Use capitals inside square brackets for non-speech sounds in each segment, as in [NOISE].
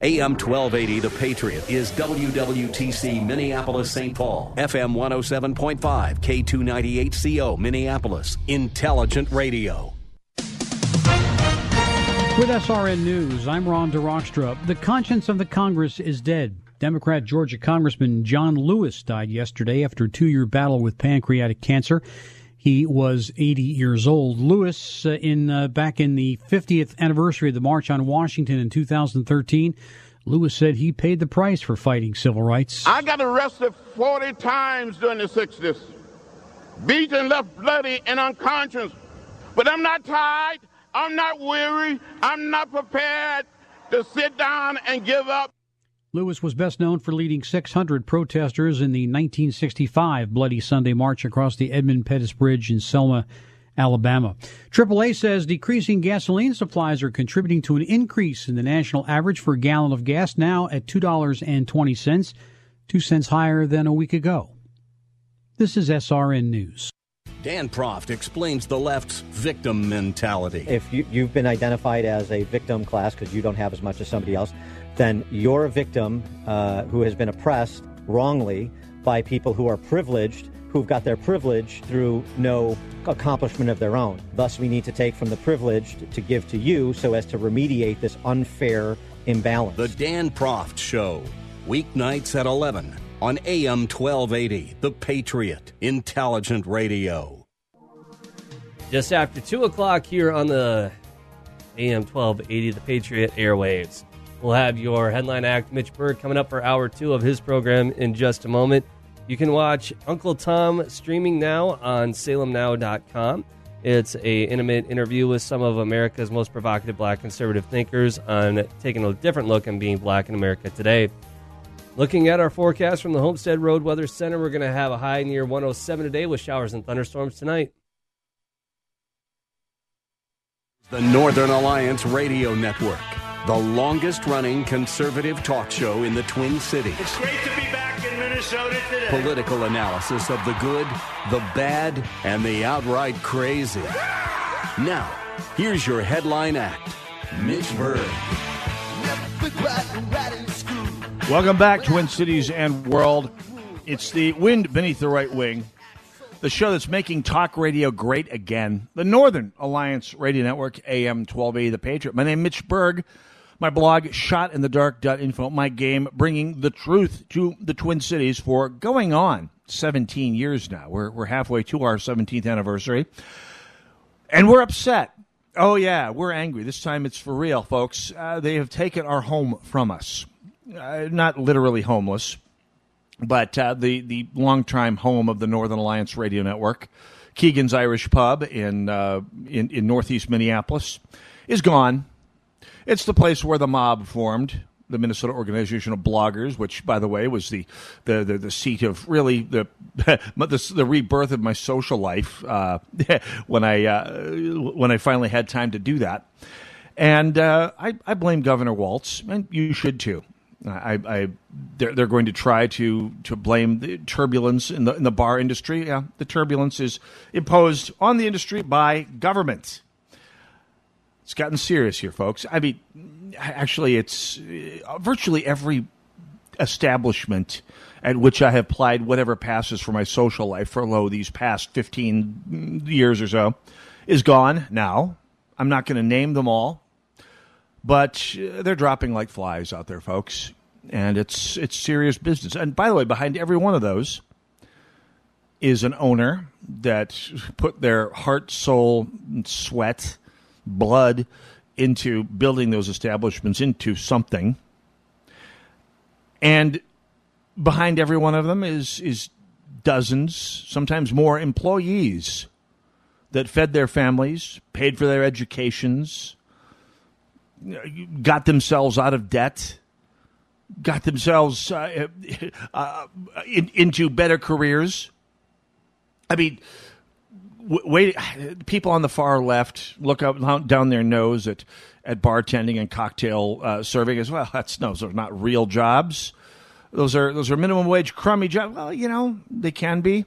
AM 1280 The Patriot is WWTC Minneapolis St. Paul, FM 107.5, K298CO Minneapolis, Intelligent Radio. With SRN News, I'm Ron DeRockstra. The conscience of the Congress is dead. Democrat Georgia Congressman John Lewis died yesterday after a two year battle with pancreatic cancer. He was 80 years old. Lewis, uh, in uh, back in the 50th anniversary of the March on Washington in 2013, Lewis said he paid the price for fighting civil rights. I got arrested 40 times during the 60s, beaten, left bloody and unconscious. But I'm not tired. I'm not weary. I'm not prepared to sit down and give up. Lewis was best known for leading 600 protesters in the 1965 Bloody Sunday March across the Edmund Pettus Bridge in Selma, Alabama. AAA says decreasing gasoline supplies are contributing to an increase in the national average for a gallon of gas, now at $2.20, 2 cents higher than a week ago. This is SRN News. Dan Proft explains the left's victim mentality. If you, have been identified as a victim class because you don't have as much as somebody else, then you're a victim uh, who has been oppressed wrongly by people who are privileged, who've got their privilege through no accomplishment of their own. Thus, we need to take from the privileged to give to you so as to remediate this unfair imbalance. The Dan Proft Show, weeknights at 11 on AM 1280, The Patriot, Intelligent Radio. Just after 2 o'clock here on the AM 1280, The Patriot Airwaves. We'll have your headline act, Mitch Berg, coming up for hour two of his program in just a moment. You can watch Uncle Tom streaming now on salemnow.com. It's a intimate interview with some of America's most provocative black conservative thinkers on taking a different look and being black in America today. Looking at our forecast from the Homestead Road Weather Center, we're going to have a high near 107 today with showers and thunderstorms tonight. The Northern Alliance Radio Network the longest running conservative talk show in the Twin Cities. It's great to be back in Minnesota today. Political analysis of the good, the bad, and the outright crazy. Now, here's your headline act Mitch Berg. Welcome back, Twin Cities and World. It's the wind beneath the right wing, the show that's making talk radio great again. The Northern Alliance Radio Network, AM 1280 The Patriot. My name is Mitch Berg. My blog, shotinthedark.info, my game, bringing the truth to the Twin Cities for going on 17 years now. We're, we're halfway to our 17th anniversary. And we're upset. Oh, yeah, we're angry. This time it's for real, folks. Uh, they have taken our home from us. Uh, not literally homeless, but uh, the, the long-time home of the Northern Alliance Radio Network, Keegan's Irish Pub in, uh, in, in northeast Minneapolis, is gone. It's the place where the mob formed, the Minnesota Organization of Bloggers, which, by the way, was the the, the, the seat of really the, [LAUGHS] the, the rebirth of my social life uh, [LAUGHS] when I uh, when I finally had time to do that. And uh, I, I blame Governor Walz, and you should too. I, I they're, they're going to try to to blame the turbulence in the in the bar industry. Yeah, the turbulence is imposed on the industry by government. It's gotten serious here, folks. I mean, actually, it's uh, virtually every establishment at which I have applied whatever passes for my social life for low these past 15 years or so is gone now. I'm not going to name them all, but uh, they're dropping like flies out there, folks. And it's it's serious business. And by the way, behind every one of those is an owner that put their heart, soul, and sweat blood into building those establishments into something. And behind every one of them is is dozens, sometimes more employees that fed their families, paid for their educations, got themselves out of debt, got themselves uh, [LAUGHS] uh, in, into better careers. I mean, wait, people on the far left look up down their nose at at bartending and cocktail uh, serving as well. [LAUGHS] That's no, those are not real jobs. Those are those are minimum wage crummy jobs. Well, you know they can be.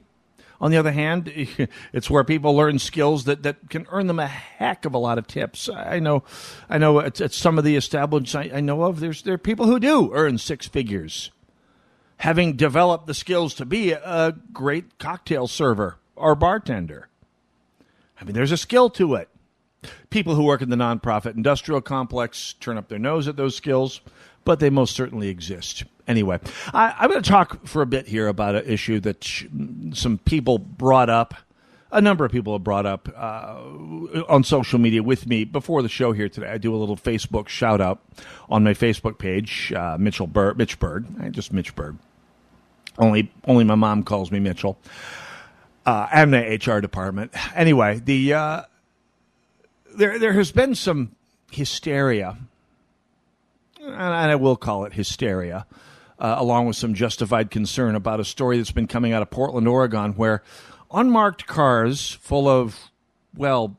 On the other hand, [LAUGHS] it's where people learn skills that, that can earn them a heck of a lot of tips. I know, I know at, at some of the establishments I, I know of, there's there are people who do earn six figures, having developed the skills to be a great cocktail server or bartender. I mean, there's a skill to it. People who work in the nonprofit industrial complex turn up their nose at those skills, but they most certainly exist. Anyway, I, am going to talk for a bit here about an issue that sh- some people brought up. A number of people have brought up uh, on social media with me before the show here today. I do a little Facebook shout out on my Facebook page, uh, Mitchell Berg, Mitch Berg, just Mitch Berg. Only, only my mom calls me Mitchell, uh, and the HR department. Anyway, the uh, there there has been some hysteria, and I will call it hysteria, uh, along with some justified concern about a story that's been coming out of Portland, Oregon, where unmarked cars full of, well,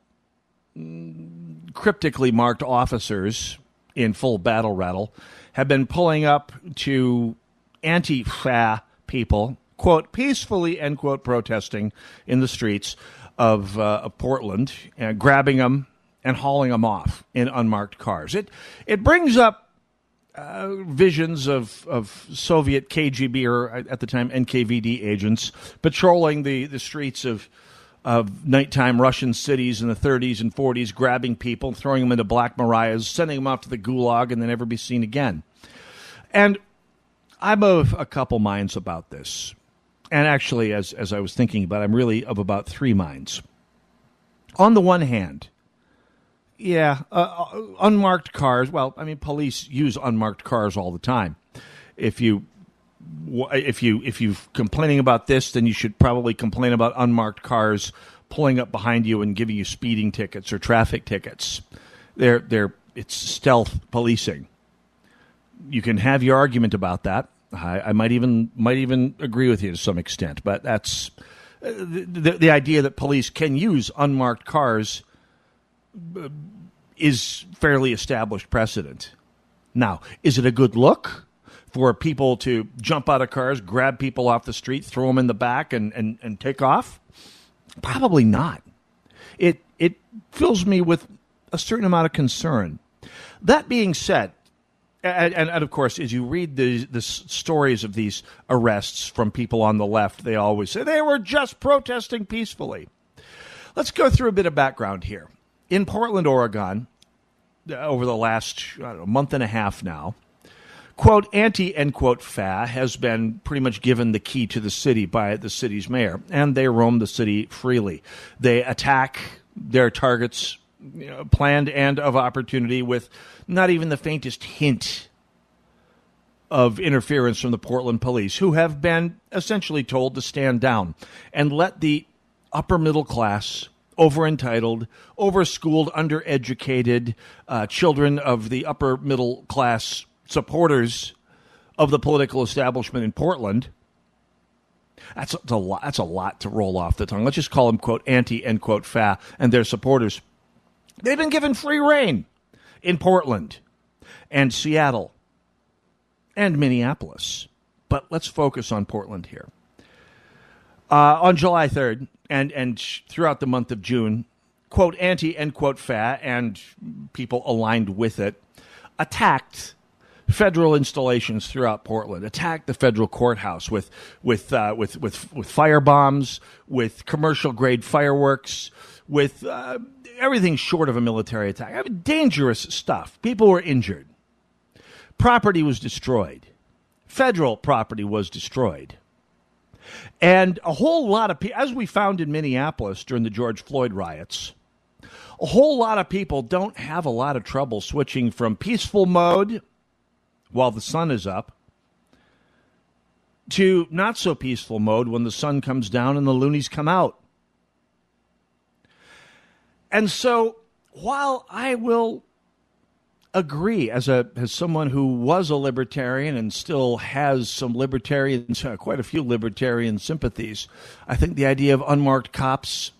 cryptically marked officers in full battle rattle have been pulling up to anti-fa people, quote, peacefully, end quote, protesting in the streets of, uh, of Portland, and grabbing them and hauling them off in unmarked cars. It it brings up uh, visions of, of Soviet KGB or at the time NKVD agents patrolling the, the streets of of nighttime Russian cities in the 30s and 40s, grabbing people, throwing them into Black mariahs, sending them off to the Gulag, and then never be seen again. And I'm of a couple minds about this. And actually, as, as I was thinking about I'm really of about three minds. On the one hand, yeah, uh, uh, unmarked cars. Well, I mean, police use unmarked cars all the time. If you if you if you're complaining about this, then you should probably complain about unmarked cars pulling up behind you and giving you speeding tickets or traffic tickets. They're they're it's stealth policing. You can have your argument about that. I, I might even might even agree with you to some extent, but that's uh, the, the, the idea that police can use unmarked cars is fairly established precedent. Now, is it a good look for people to jump out of cars, grab people off the street, throw them in the back, and, and, and take off? Probably not. It, it fills me with a certain amount of concern. That being said, and, and, and, of course, as you read the, the stories of these arrests from people on the left, they always say they were just protesting peacefully. Let's go through a bit of background here in Portland, Oregon, uh, over the last know, month and a half now, quote, anti, end quote, FA has been pretty much given the key to the city by the city's mayor, and they roam the city freely. They attack their targets, you know, planned and of opportunity, with not even the faintest hint of interference from the Portland police, who have been essentially told to stand down and let the upper middle class over entitled, over schooled, undereducated uh, children of the upper middle class supporters of the political establishment in Portland. That's, that's a lot. That's a lot to roll off the tongue. Let's just call them quote anti end quote fa and their supporters. They've been given free reign in Portland and Seattle and Minneapolis. But let's focus on Portland here. Uh, on July 3rd, and and throughout the month of June, quote anti end quote fa and people aligned with it attacked federal installations throughout Portland, attacked the federal courthouse with with uh, with with with fire bombs, with commercial grade fireworks, with uh, everything short of a military attack. I mean, dangerous stuff. People were injured. Property was destroyed. Federal property was destroyed. And a whole lot of people, as we found in Minneapolis during the George Floyd riots, a whole lot of people don't have a lot of trouble switching from peaceful mode while the sun is up to not so peaceful mode when the sun comes down and the loonies come out. And so while I will agree as a as someone who was a libertarian and still has some libertarian uh, quite a few libertarian sympathies i think the idea of unmarked cops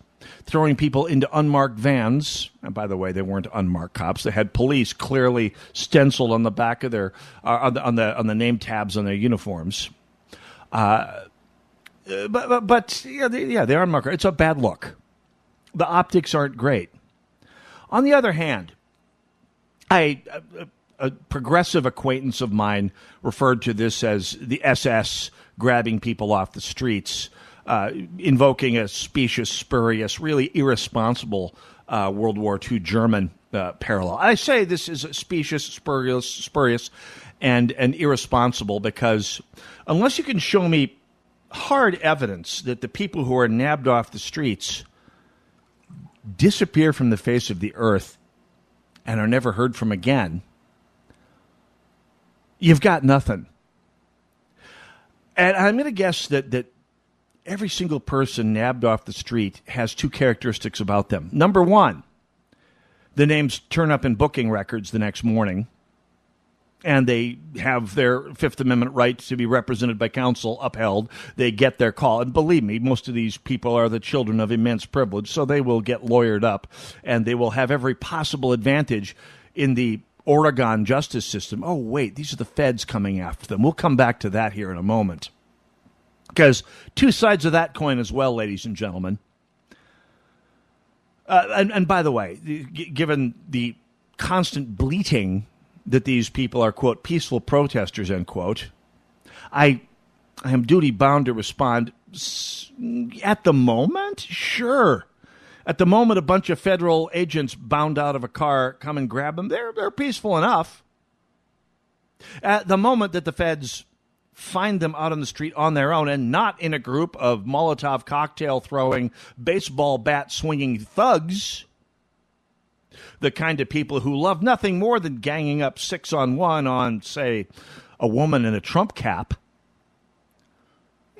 throwing people into unmarked vans and by the way they weren't unmarked cops they had police clearly stenciled on the back of their uh, on, the, on the on the name tabs on their uniforms uh, uh, but but, but yeah, they, yeah, they are unmarked. It's a bad look. The optics aren't great. On the other hand, I a, progressive acquaintance of mine referred to this as the SS grabbing people off the streets, uh, invoking a specious, spurious, really irresponsible uh, World War II German uh, parallel. I say this is specious, spurious, spurious, and and irresponsible because unless you can show me hard evidence that the people who are nabbed off the streets disappear from the face of the earth and are never heard from again, you've got nothing. And I'm going to guess that that every single person nabbed off the street has two characteristics about them. Number one, the names turn up in booking records the next morning, and they have their Fifth Amendment right to be represented by counsel upheld. They get their call. And believe me, most of these people are the children of immense privilege, so they will get lawyered up, and they will have every possible advantage in the Oregon justice system. Oh, wait, these are the feds coming after them. We'll come back to that here in a moment. Because two sides of that coin as well, ladies and gentlemen. Uh, and, and by the way, given the constant bleating that these people are, quote, peaceful protesters, end quote, I, I am duty bound to respond. At the moment, sure. At the moment, a bunch of federal agents bound out of a car come and grab them. They're, they're peaceful enough. At the moment that the feds find them out on the street on their own and not in a group of Molotov cocktail throwing, baseball bat swinging thugs, the kind of people who love nothing more than ganging up six on one on, say, a woman in a Trump cap.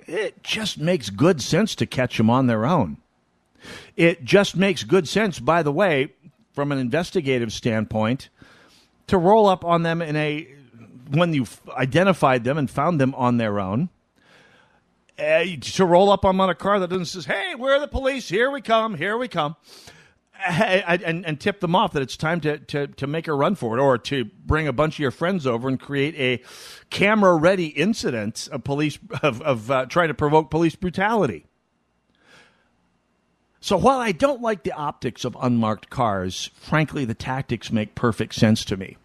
It just makes good sense to catch them on their own. It just makes good sense, by the way, from an investigative standpoint, to roll up on them in a when you've identified them and found them on their own. Uh, to roll up on, on a car that doesn't says, "Hey, we're the police. Here we come. Here we come," and, and tip them off that it's time to, to to make a run for it, or to bring a bunch of your friends over and create a camera-ready incident of police of, of uh, trying to provoke police brutality. So while I don't like the optics of unmarked cars, frankly, the tactics make perfect sense to me.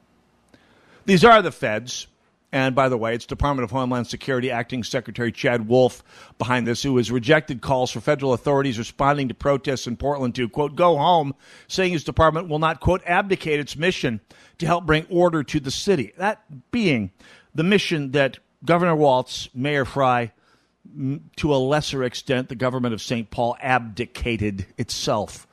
These are the feds. And by the way, it's Department of Homeland Security Acting Secretary Chad Wolf behind this, who has rejected calls for federal authorities responding to protests in Portland to, quote, go home, saying his department will not, quote, abdicate its mission to help bring order to the city. That being the mission that Governor Walz, Mayor Fry, to a lesser extent, the government of St. Paul abdicated itself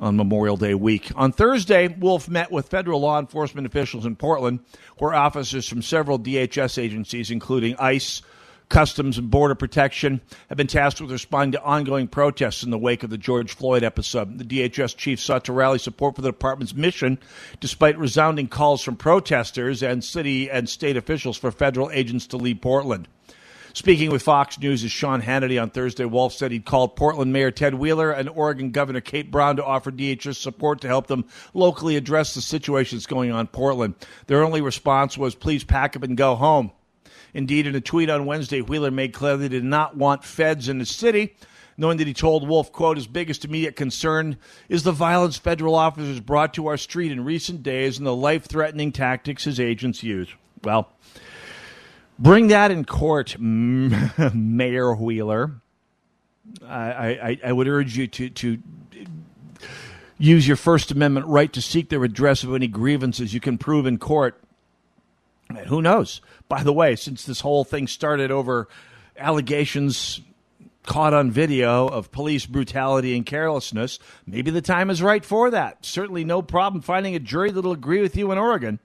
on Memorial Day week. On Thursday, Wolf met with federal law enforcement officials in Portland, where officers from several DHS agencies, including ICE, Customs, and Border Protection, have been tasked with responding to ongoing protests in the wake of the George Floyd episode. The DHS chief sought to rally support for the department's mission, despite resounding calls from protesters and city and state officials for federal agents to leave Portland. Speaking with Fox News' Sean Hannity on Thursday, Wolf said he'd called Portland Mayor Ted Wheeler and Oregon Governor Kate Brown to offer DHS support to help them locally address the situation that's going on in Portland. Their only response was, please pack up and go home. Indeed, in a tweet on Wednesday, Wheeler made clear they did not want feds in the city, knowing that he told Wolf, quote, his biggest immediate concern is the violence federal officers brought to our street in recent days and the life-threatening tactics his agents use. Well, Bring that in court, [LAUGHS] Mayor Wheeler. I, I, I would urge you to, to use your First Amendment right to seek the redress of any grievances you can prove in court. Who knows? By the way, since this whole thing started over allegations caught on video of police brutality and carelessness, maybe the time is right for that. Certainly no problem finding a jury that'll agree with you in Oregon.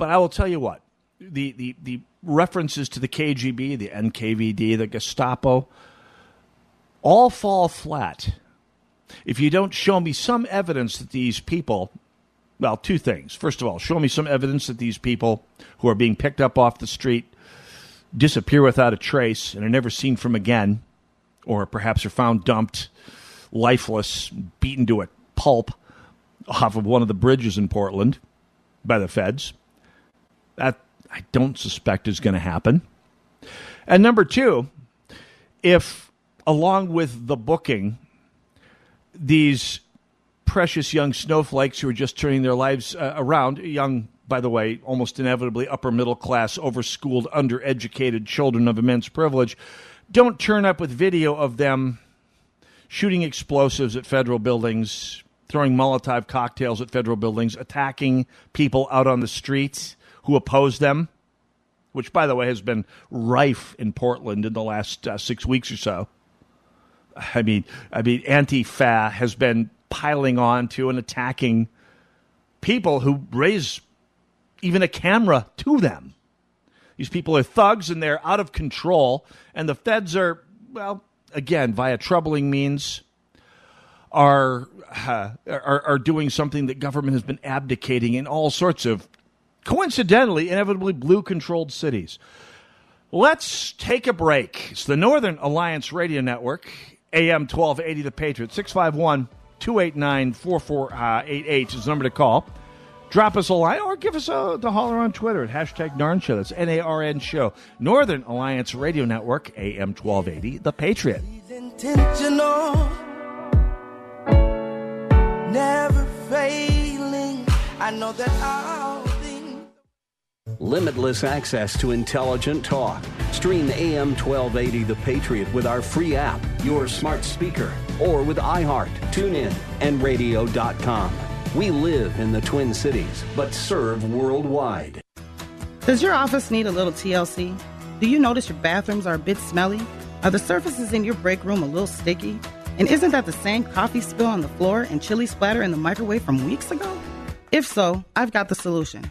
But I will tell you what the, the, the references to the KGB, the NKVD, the Gestapo, all fall flat if you don't show me some evidence that these people, well, two things. First of all, show me some evidence that these people who are being picked up off the street disappear without a trace and are never seen from again, or perhaps are found dumped, lifeless, beaten to a pulp off of one of the bridges in Portland by the feds. That I don't suspect is going to happen. And number two, if along with the booking, these precious young snowflakes who are just turning their lives uh, around, young, by the way, almost inevitably upper middle class, overschooled, undereducated children of immense privilege, don't turn up with video of them shooting explosives at federal buildings, throwing Molotov cocktails at federal buildings, attacking people out on the streets who oppose them, which, by the way, has been rife in Portland in the last uh, six weeks or so. I mean, I mean, Antifa has been piling on to and attacking people who raise even a camera to them. These people are thugs and they're out of control, and the feds are, well, again, via troubling means, are, uh, are, are doing something that government has been abdicating in all sorts of, coincidentally, inevitably blue controlled cities. Let's take a break. It's the Northern Alliance Radio Network, AM 1280 The Patriot, 651 289 4488 is the number to call. Drop us a line or give us a the holler on Twitter at hashtag Narn Show. That's N A R N Show. Northern Alliance Radio Network, AM 1280, The Patriot. intentional, never failing. I know that things. Limitless access to intelligent talk. Stream AM 1280 The Patriot with our free app, your smart speaker, or with iHeart, TuneIn, and radio.com. We live in the Twin Cities, but serve worldwide. Does your office need a little TLC? Do you notice your bathrooms are a bit smelly? Are the surfaces in your break room a little sticky? And isn't that the same coffee spill on the floor and chili splatter in the microwave from weeks ago? If so, I've got the solution.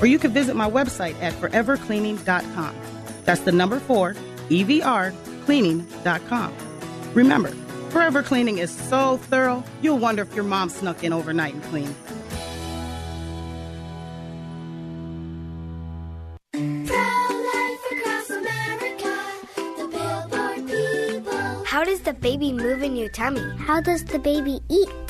Or you can visit my website at forevercleaning.com. That's the number four, EVR, cleaning.com. Remember, Forever Cleaning is so thorough, you'll wonder if your mom snuck in overnight and cleaned. How does the baby move in your tummy? How does the baby eat?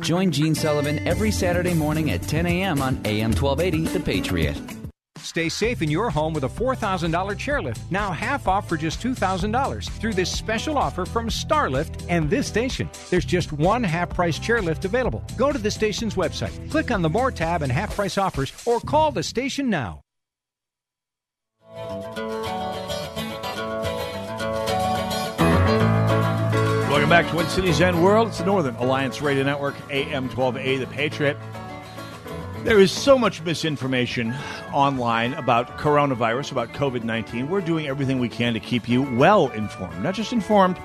Join Gene Sullivan every Saturday morning at 10 a.m. on AM 1280 The Patriot. Stay safe in your home with a $4,000 chairlift, now half off for just $2,000 through this special offer from Starlift and this station. There's just one half price chairlift available. Go to the station's website, click on the More tab and half price offers, or call the station now. Back to Twin Cities and World. It's the Northern Alliance Radio Network, AM 12A, The Patriot. There is so much misinformation online about coronavirus, about COVID 19. We're doing everything we can to keep you well informed, not just informed.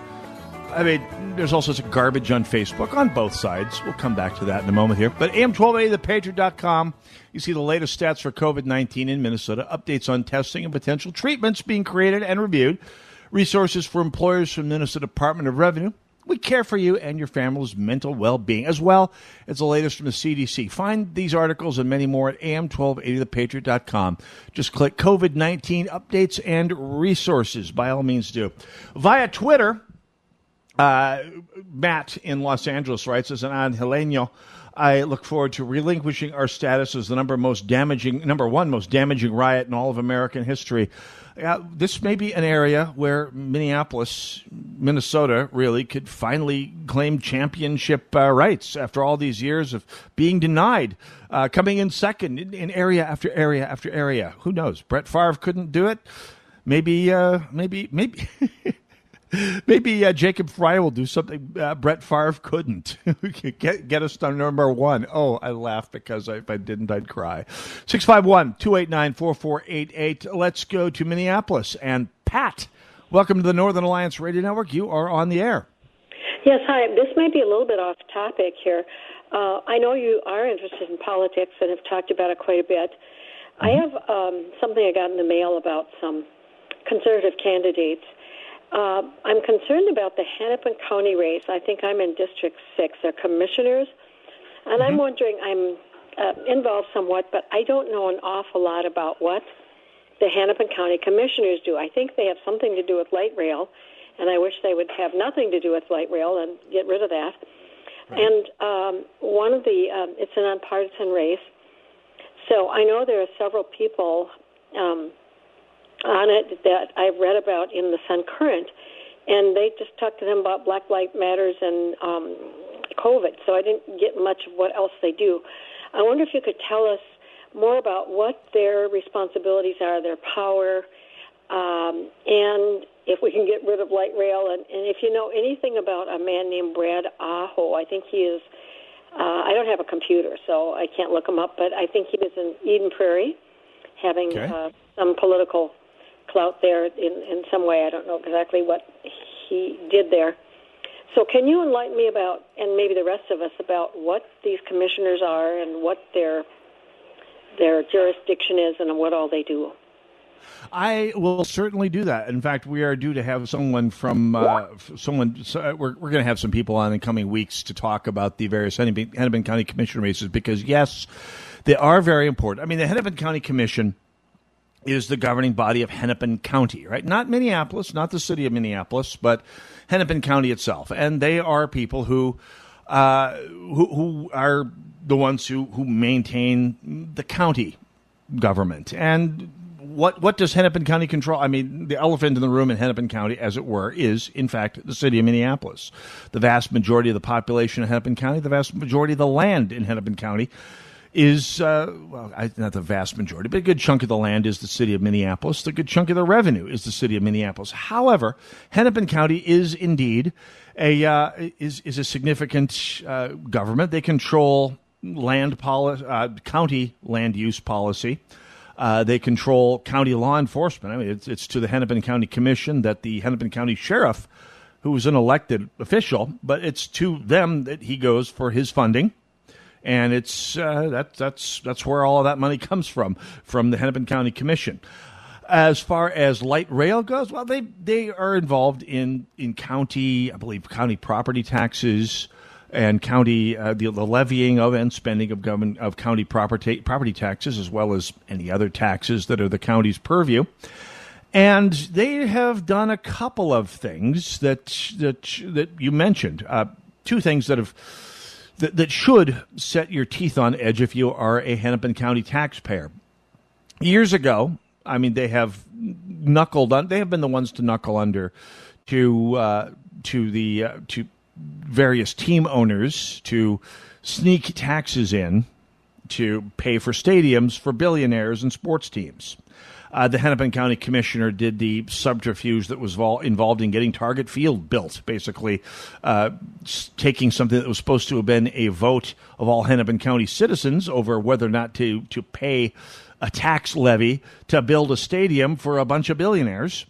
I mean, there's all sorts of garbage on Facebook on both sides. We'll come back to that in a moment here. But AM12A, thepatriot.com, you see the latest stats for COVID 19 in Minnesota, updates on testing and potential treatments being created and reviewed. resources for employers from the Minnesota Department of Revenue. We care for you and your family's mental well being, as well as the latest from the CDC. Find these articles and many more at am1280thepatriot.com. Just click COVID 19 updates and resources. By all means, do. Via Twitter, uh, Matt in Los Angeles writes, as an Angeleno, I look forward to relinquishing our status as the number most damaging, number one most damaging riot in all of American history. Uh, this may be an area where Minneapolis, Minnesota, really could finally claim championship uh, rights after all these years of being denied, uh, coming in second in, in, area after area after area. Who knows? Brett Favre couldn't do it. Maybe, uh, maybe, maybe. [LAUGHS] [LAUGHS] Maybe uh, Jacob Fry will do something uh, Brett Favre couldn't. [LAUGHS] get, get us to number one. Oh, I laugh because I, if I didn't, I'd cry. 651 289 4488. Let's go to Minneapolis. And Pat, welcome to the Northern Alliance Radio Network. You are on the air. Yes, hi. This might be a little bit off topic here. Uh, I know you are interested in politics and have talked about it quite a bit. Mm-hmm. I have um, something I got in the mail about some conservative candidates uh, I'm concerned about the Hennepin County race. I think I'm in District 6. They're commissioners. And mm-hmm. I'm wondering, I'm uh, involved somewhat, but I don't know an awful lot about what the Hennepin County commissioners do. I think they have something to do with light rail, and I wish they would have nothing to do with light rail and get rid of that. Right. And um, one of the, um, it's a nonpartisan race. So I know there are several people um, on it that I've read about in the Sun Current, and they just talked to them about Black Lives Matters and um, COVID. So I didn't get much of what else they do. I wonder if you could tell us more about what their responsibilities are, their power, um, and if we can get rid of light rail. And, and if you know anything about a man named Brad Aho, I think he is. Uh, I don't have a computer, so I can't look him up, but I think he was in Eden Prairie, having okay. uh, some political clout there in, in some way. I don't know exactly what he did there. So, can you enlighten me about, and maybe the rest of us, about what these commissioners are and what their their jurisdiction is and what all they do? I will certainly do that. In fact, we are due to have someone from uh, someone. So uh, we're we're going to have some people on in coming weeks to talk about the various Hennepin, Hennepin County Commission races because yes, they are very important. I mean, the Hennepin County Commission is the governing body of Hennepin County, right? Not Minneapolis, not the city of Minneapolis, but Hennepin County itself. And they are people who, uh, who, who are the ones who, who maintain the county government. And what what does Hennepin County control? I mean, the elephant in the room in Hennepin County, as it were, is in fact the city of Minneapolis. The vast majority of the population of Hennepin County, the vast majority of the land in Hennepin County is, uh, well, not the vast majority, but a good chunk of the land is the city of Minneapolis. The good chunk of the revenue is the city of Minneapolis. However, Hennepin County is indeed a uh, is is a significant uh, government. They control land policy, uh, county land use policy. Uh, they control county law enforcement. I mean, it's, it's to the Hennepin County Commission that the Hennepin County Sheriff, who is an elected official, but it's to them that he goes for his funding and it's uh, that, that's that's where all of that money [LAUGHS] comes from from the Hennepin County Commission. As far as light rail goes, well, they they are involved in in county, I believe, county property taxes and county uh, the, the, levying of and spending of government of county property property taxes, as well as any other taxes that are the county's purview. And they have done a couple of things that that that you mentioned. Uh, two things that have that, that should set your teeth on edge if you are a Hennepin County taxpayer. Years ago, I mean, they have knuckled on. They have been the ones to knuckle under to uh, to the uh, to various team owners to sneak taxes in to pay for stadiums for billionaires and sports teams. Uh, the Hennepin County Commissioner did the subterfuge that was vol- involved in getting Target Field built, basically uh, taking something that was supposed to have been a vote of all Hennepin County citizens over whether or not to, to pay a tax levy to build a stadium for a bunch of billionaires.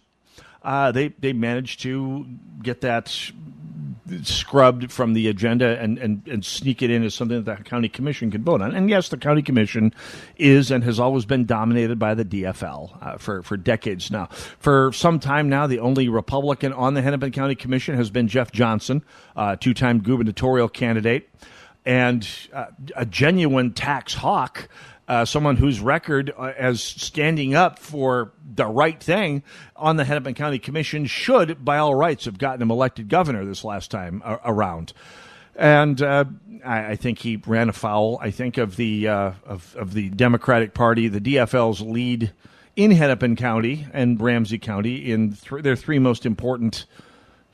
Uh, they they managed to get that scrubbed from the agenda and, and, and sneak it in as something that the county commission can vote on. And yes, the county commission is and has always been dominated by the DFL uh, for, for decades now. For some time now, the only Republican on the Hennepin County Commission has been Jeff Johnson, uh, two time gubernatorial candidate, and uh, a genuine tax hawk uh, someone whose record uh, as standing up for the right thing on the Hennepin County Commission should, by all rights, have gotten him elected governor this last time uh, around. And uh, I, I, think he ran afoul. I think of the uh, of, of the Democratic Party, the DFL's lead in Hennepin County and Ramsey County in th- their three most important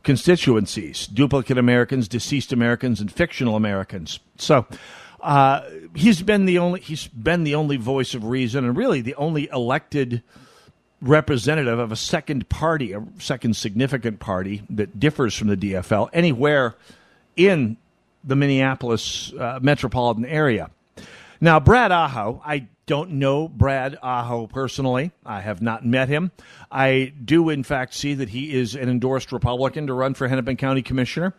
constituencies: duplicate Americans, deceased Americans, and fictional Americans. So. Uh, he's been the only he's been the only voice of reason and really the only elected representative of a second party, a second significant party that differs from the DFL anywhere in the Minneapolis uh, metropolitan area. Now, Brad Aho, I don't know Brad Aho personally. I have not met him. I do, in fact, see that he is an endorsed Republican to run for Hennepin County Commissioner.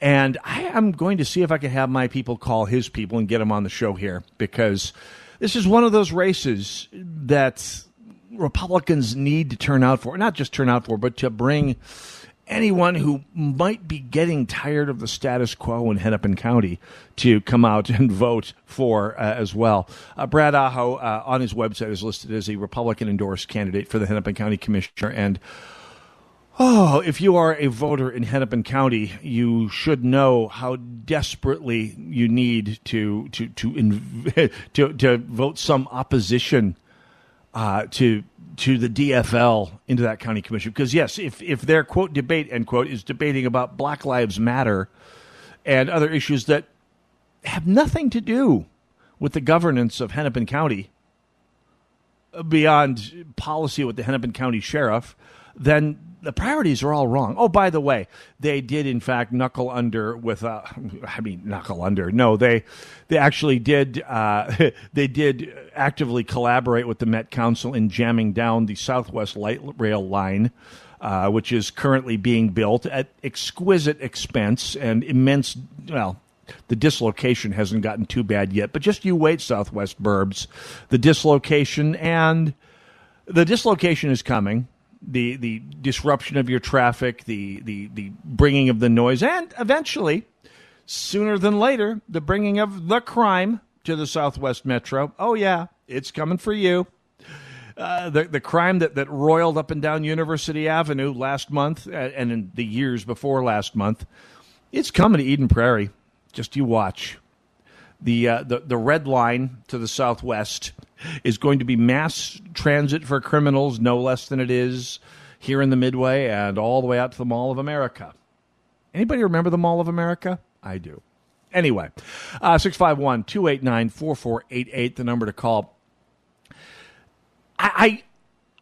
And I am going to see if I can have my people call his people and get him on the show here because this is one of those races that Republicans need to turn out for. Not just turn out for, but to bring anyone who might be getting tired of the status quo in Hennepin County to come out and [LAUGHS] vote for uh, as well. Uh, Brad Aho uh, on his website is listed as a Republican endorsed candidate for the Hennepin County Commissioner and Oh, if you are a voter in Hennepin County, you should know how desperately you need to to to inv- [LAUGHS] to, to vote some opposition uh, to to the DFL into that county commission. Because yes, if if their quote debate end quote is debating about Black Lives Matter and other issues that have nothing to do with the governance of Hennepin County beyond policy with the Hennepin County Sheriff, then the priorities are all wrong. Oh, by the way, they did in fact knuckle under with. Uh, [LAUGHS] I mean, knuckle under. No, they they actually did. Uh, [LAUGHS] they did actively collaborate with the Met Council in jamming down the Southwest Light Rail line. Uh, which is currently being built at exquisite expense and immense. Well, the dislocation hasn't gotten too bad yet, but just you wait, Southwest Burbs. The dislocation and the dislocation is coming the the disruption of your traffic, the the the bringing of the noise, and eventually, sooner than later, the bringing of the crime to the Southwest Metro. Oh yeah, it's coming for you. Uh, the the crime that, that roiled up and down University Avenue last month uh, and in the years before last month, it's coming to Eden Prairie. Just you watch. The uh, the the red line to the southwest is going to be mass transit for criminals, no less than it is here in the Midway and all the way out to the Mall of America. Anybody remember the Mall of America? I do. Anyway, uh, 651 289 4488, the number to call. I,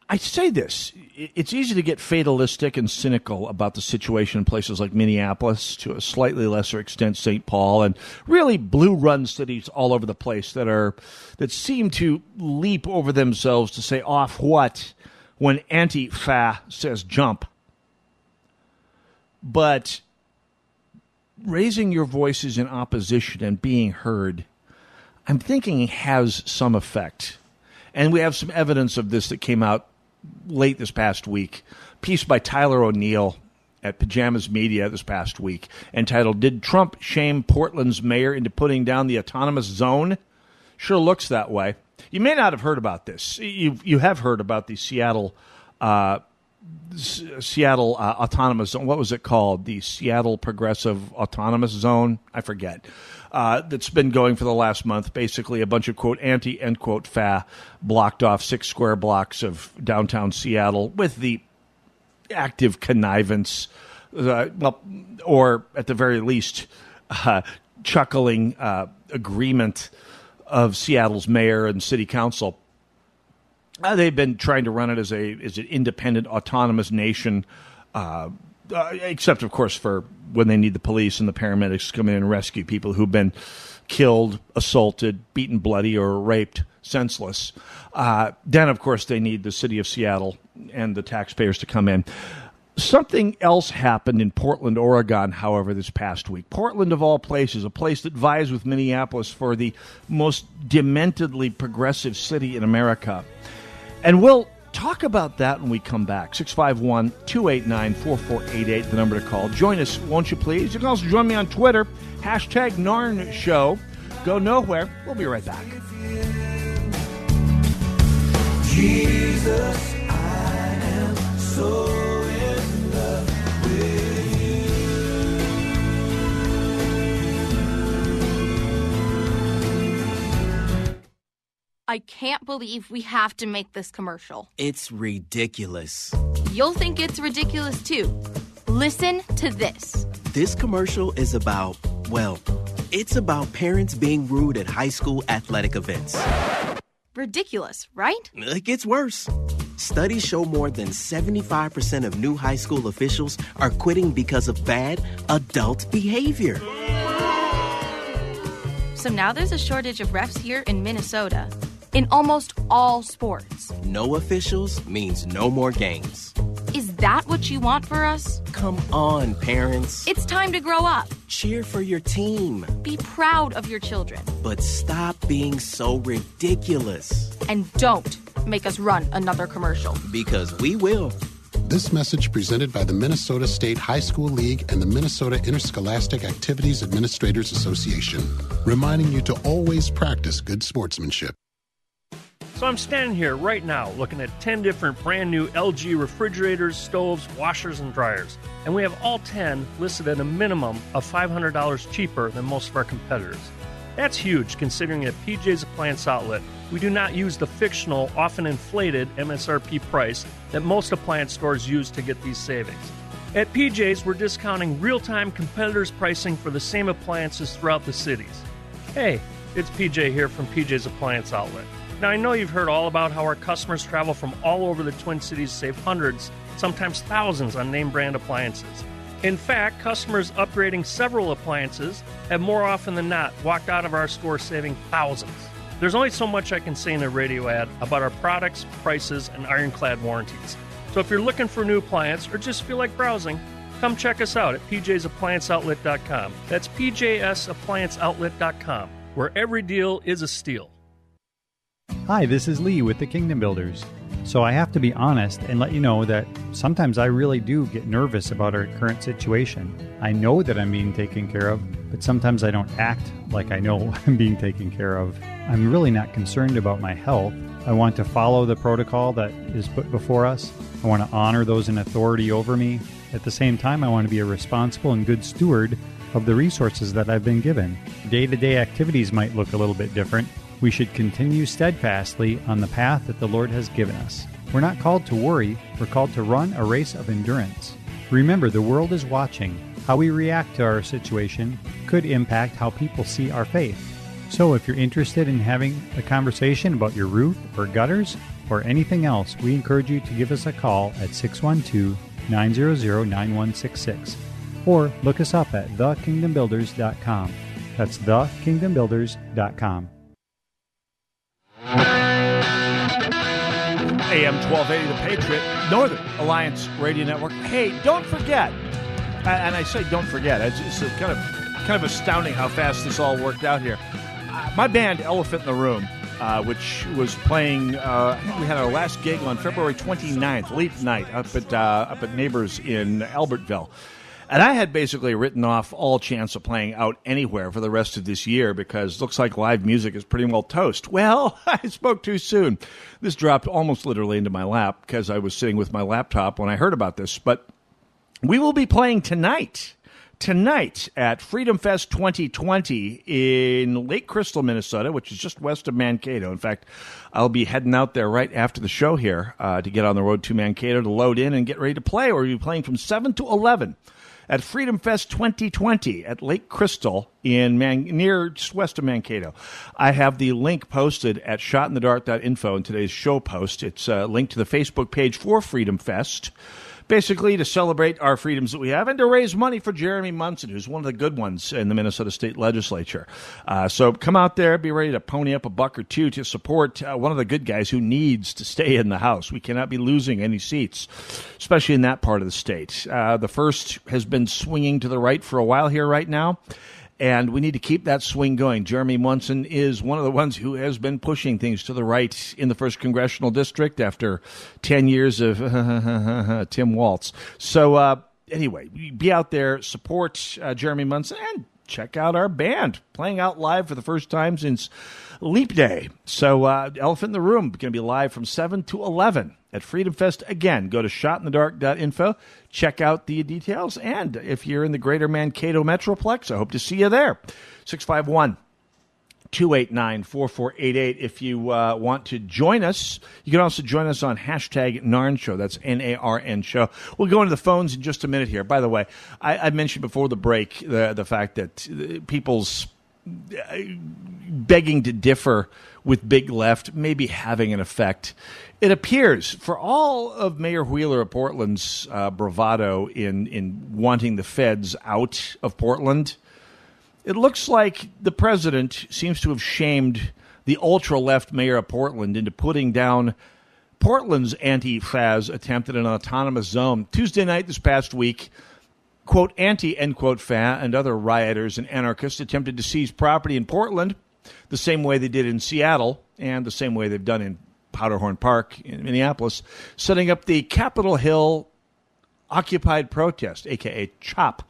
I say this it's easy to get fatalistic and cynical about the situation in places like Minneapolis, to a slightly lesser extent, St. Paul, and really blue run cities all over the place that are that seem to leap over themselves to say off what when anti-fa says jump. But raising your voices in opposition and being heard, I'm thinking has some effect. And we have some evidence of this that came out late this past week. Piece by Tyler O'Neill at Pajamas Media this past week entitled Did Trump Shame Portland's Mayor into Putting Down the Autonomous Zone? Sure looks that way. You may not have heard about this. You, you have heard about the Seattle. Uh, Seattle uh, Autonomous Zone. What was it called? The Seattle Progressive Autonomous Zone? I forget uh, that's been going for the last month. Basically, a bunch of quote anti end quote fa blocked off six square blocks of downtown Seattle with the active connivance, uh, well, or at the very least, uh, chuckling uh, agreement of Seattle's mayor and city council. Uh, they've been trying to run it as a as an independent, autonomous nation. Uh, except of course for when they need the police and the paramedics to come in and rescue people who've been killed, assaulted, beaten bloody, or raped senseless. Uh, then, of course, they need the city of Seattle and the taxpayers to come in. Something else happened in Portland, Oregon, however, this past week. Portland, of all places, a place that vies with Minneapolis for the most dementedly progressive city in America. And we'll talk about that when we come back. 651 289 4488, the number to call. Join us, won't you please? You can also join me on Twitter, hashtag Narn Show. Go nowhere. We'll be right back. Jesus, I can't believe we have to make this commercial. It's ridiculous. You'll think it's ridiculous too. Listen to this. This commercial is about, well, it's about parents being rude at high school athletic events. Ridiculous, right? It gets worse. Studies show more than 75% of new high school officials are quitting because of bad adult behavior. So now there's a shortage of refs here in Minnesota in almost all sports. No officials means no more games. Is that what you want for us? Come on, parents. It's time to grow up. Cheer for your team. Be proud of your children. But stop being so ridiculous. And don't make us run another commercial. Because we will. This message presented by the Minnesota State High School League and the Minnesota Interscholastic Activities Administrators Association, reminding you to always practice good sportsmanship. So I'm standing here right now looking at 10 different brand new LG refrigerators, stoves, washers, and dryers. And we have all 10 listed at a minimum of $500 cheaper than most of our competitors. That's huge considering at PJ's Appliance Outlet, we do not use the fictional, often inflated MSRP price that most appliance stores use to get these savings. At PJ's, we're discounting real time competitors' pricing for the same appliances throughout the cities. Hey, it's PJ here from PJ's Appliance Outlet. Now, I know you've heard all about how our customers travel from all over the Twin Cities to save hundreds, sometimes thousands on name brand appliances. In fact, customers upgrading several appliances have more often than not walked out of our store saving thousands. There's only so much I can say in a radio ad about our products, prices, and ironclad warranties. So if you're looking for a new appliance or just feel like browsing, come check us out at pjsapplianceoutlet.com. That's pjsapplianceoutlet.com, where every deal is a steal. Hi, this is Lee with the Kingdom Builders. So I have to be honest and let you know that sometimes I really do get nervous about our current situation. I know that I'm being taken care of, but sometimes I don't act like I know [LAUGHS] I'm being taken care of. I'm really not concerned about my health. I want to follow the protocol that is put before us. I want to honor those in authority over me. At the same time, I want to be a responsible and good steward of the resources that I've been given. Day to day activities might look a little bit different, we should continue steadfastly on the path that the Lord has given us. We're not called to worry, we're called to run a race of endurance. Remember, the world is watching. How we react to our situation could impact how people see our faith. So, if you're interested in having a conversation about your roof or gutters or anything else, we encourage you to give us a call at 612 900 9166 or look us up at thekingdombuilders.com. That's thekingdombuilders.com. AM 1280, The Patriot, Northern Alliance Radio Network. Hey, don't forget, and I say don't forget, it's, kind of kind of astounding how fast this all worked out here. Uh, my band, Elephant in the Room, uh, which was playing, uh, I think we had our last gig on February 29th, late night, up at, uh, up at Neighbors in Albertville. And I had basically written off all chance of playing out anywhere for the rest of this year because looks like live music is pretty well toast. [LAUGHS] Well, I spoke too soon. This dropped almost literally into my lap because I was sitting with my laptop when I heard about this. But we will be playing tonight. Tonight at Freedom Fest 2020 in Lake Crystal, Minnesota, which is just west of Mankato. In fact, I'll be heading out there right after the show here uh, to get on the road to Mankato to load in and get ready to play. We'll be playing from 7 to 11 at Freedom Fest 2020 at Lake Crystal in Man- near just west of Mankato. I have the link posted at shotinthedark.info in today's show post. It's uh, a link to the Facebook page for Freedom Fest. Basically to celebrate our freedoms that we have and to raise money for Jeremy Munson, who's one of the good ones in the Minnesota State Legislature. Uh, so come out there, be ready to pony up a buck or two to support uh, one of the good guys who needs to stay in the House. We cannot be losing any seats, especially in that part of the state. Uh, the first has been swinging to the right for a while here right now and we need to keep that swing going. Jeremy Munson is one of the ones who has been pushing things to the right in the first congressional district after 10 years of [LAUGHS] Tim Walz. So, uh, anyway, be out there, support uh, Jeremy Munson, and check out our band playing out live for the first time since Leap Day. So, uh, Elephant in the Room going to be live from 7 to 11 at Freedom Fest. Again, go to shotinthedark.info, check out the details, and if you're in the greater Mankato Metroplex, I hope to see you there. 651 289 4488 if you uh, want to join us. You can also join us on hashtag NARN Show. That's N A R N Show. We'll go into the phones in just a minute here. By the way, I, I mentioned before the break the, the fact that uh, people's begging to differ with Big Left maybe having an effect. It appears, for all of Mayor Wheeler of Portland's uh, bravado in, in wanting the feds out of Portland, it looks like the president seems to have shamed the ultra left mayor of Portland into putting down Portland's Antifa's attempt at an autonomous zone. Tuesday night this past week, quote, anti end quote FA and other rioters and anarchists attempted to seize property in Portland the same way they did in Seattle and the same way they've done in Powderhorn Park in Minneapolis, setting up the Capitol Hill Occupied Protest, aka CHOP.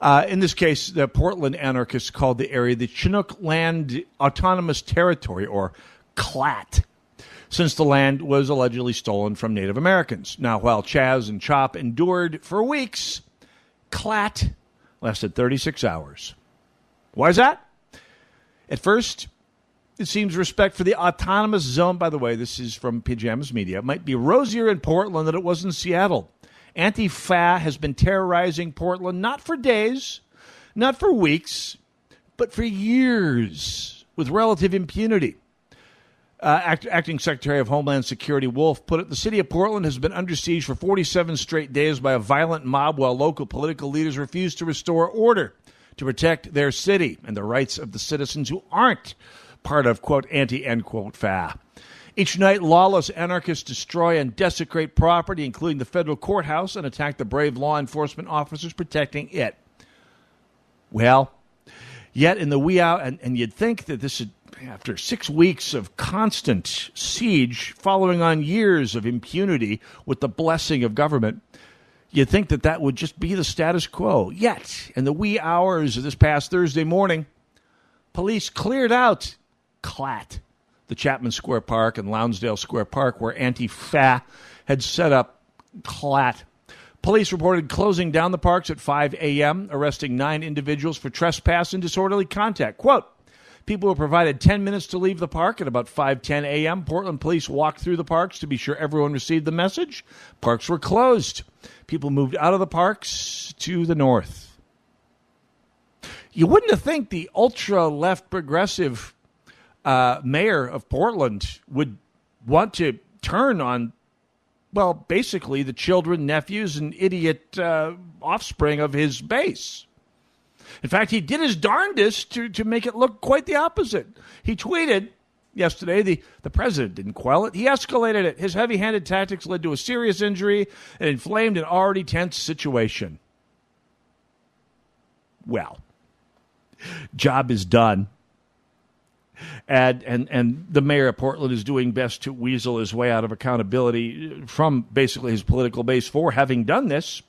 Uh, in this case, the Portland anarchists called the area the Chinook Land Autonomous Territory, or CLAT, since the land was allegedly stolen from Native Americans. Now, while Chaz and CHOP endured for weeks, CLAT lasted 36 hours. Why is that? At first, it seems respect for the autonomous zone, by the way, this is from Pajamas Media, it might be rosier in Portland than it was in Seattle. Antifa has been terrorizing Portland not for days, not for weeks, but for years with relative impunity. Uh, act, acting Secretary of Homeland Security Wolf put it the city of Portland has been under siege for 47 straight days by a violent mob while local political leaders refuse to restore order to protect their city and the rights of the citizens who aren't part of, quote, anti, end quote, FA. Each night, lawless anarchists destroy and desecrate property, including the federal courthouse, and attack the brave law enforcement officers protecting it. Well, yet in the wee hour, and, and you'd think that this is after six weeks of constant siege, following on years of impunity with the blessing of government, you'd think that that would just be the status quo. Yet, in the wee hours of this past Thursday morning, police cleared out Clat, the Chapman Square Park and Lownsdale Square Park, where Anti-Fa had set up Clat. Police reported closing down the parks at 5 a.m., arresting nine individuals for trespass and disorderly contact. Quote, People were provided 10 minutes to leave the park at about 5:10 a.m. Portland police walked through the parks to be sure everyone received the message. Parks were closed. People moved out of the parks to the north. You wouldn't have think the ultra left progressive uh, mayor of Portland would want to turn on, well, basically the children, nephews, and idiot uh, offspring of his base. In fact, he did his darndest to, to make it look quite the opposite. He tweeted yesterday the, the president didn't quell it, he escalated it. His heavy handed tactics led to a serious injury and inflamed an already tense situation. Well, job is done. And, and and the mayor of Portland is doing best to weasel his way out of accountability from basically his political base for having done this.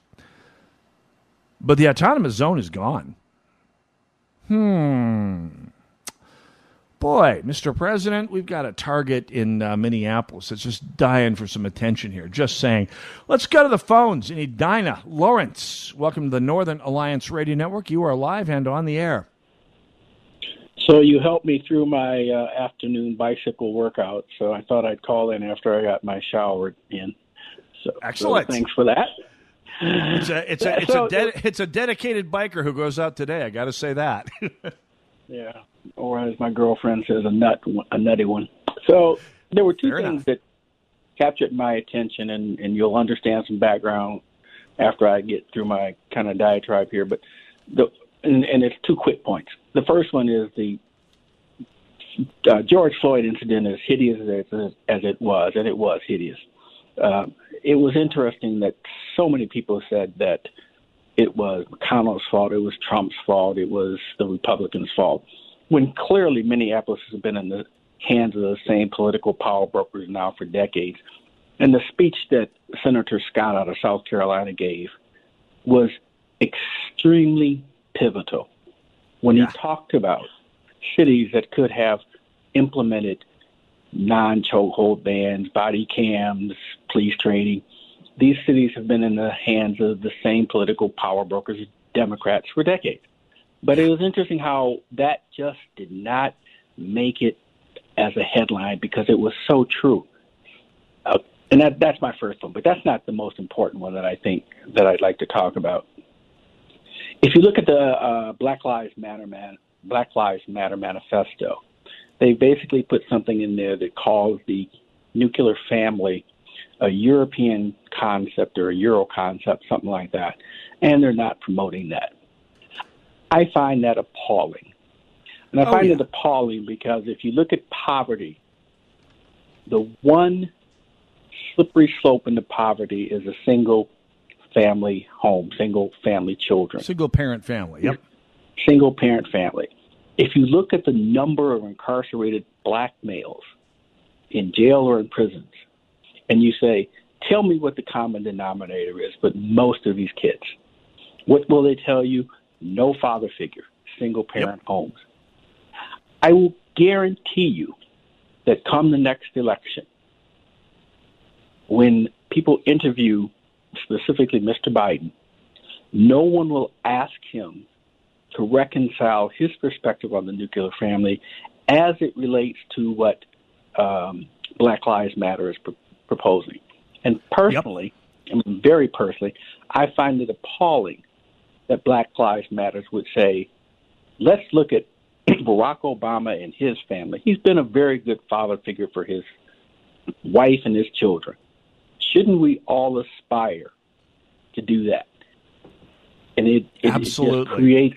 But the autonomous zone is gone. Hmm. Boy, Mr. President, we've got a target in uh, Minneapolis that's just dying for some attention here. Just saying. Let's go to the phones. You need Dinah Lawrence. Welcome to the Northern Alliance Radio Network. You are live and on the air. So you helped me through my uh, afternoon bicycle workout. So I thought I'd call in after I got my shower in. So Excellent. So thanks for that. It's a it's a it's So- a ded- it's a dedicated biker who goes out today. I got to say that. [LAUGHS] Yeah, or as my girlfriend says, a nut, a nutty one. So there were two Fair things that captured my attention, and, and you'll understand some background after I get through my kind of diatribe here. But the and, and it's two quick points. The first one is the uh, George Floyd incident, as hideous as, as it was, and it was hideous. Uh, it was interesting that so many people said that it was McConnell's fault, it was Trump's fault, it was the Republicans' fault, when clearly Minneapolis has been in the hands of the same political power brokers now for decades. And the speech that Senator Scott out of South Carolina gave was extremely pivotal when he talked about cities that could have implemented non chokehold bans, body cams, police training. These cities have been in the hands of the same political power brokers, Democrats, for decades. But it was interesting how that just did not make it as a headline because it was so true. Uh, and that, that's my first one, but that's not the most important one that I think that I'd like to talk about. If you look at the uh, Black Lives Matter man, Black Lives Matter manifesto, they basically put something in there that calls the nuclear family a European concept or a Euro concept, something like that, and they're not promoting that. I find that appalling. And I Oh, find yeah. it appalling because if you look at poverty, the one slippery slope into poverty is a single family home, single family children. Single parent family. Yep. Single parent family. If you look at the number of incarcerated black males in jail or in prisons, and you say, tell me what the common denominator is with most of these kids, what will they tell you? No father figure, single parent homes. I will guarantee you that come the next election, when people interview specifically Mr. Biden, no one will ask him to reconcile his perspective on the nuclear family as it relates to what um, Black Lives Matter is pr- proposing. And personally, I mean, very personally, I find it appalling that Black Lives Matters would say, let's look at [CLEARS THROAT] Barack Obama and his family. He's been a very good father figure for his wife and his children. Shouldn't we all aspire to do that? And it, it, it Absolutely. just creates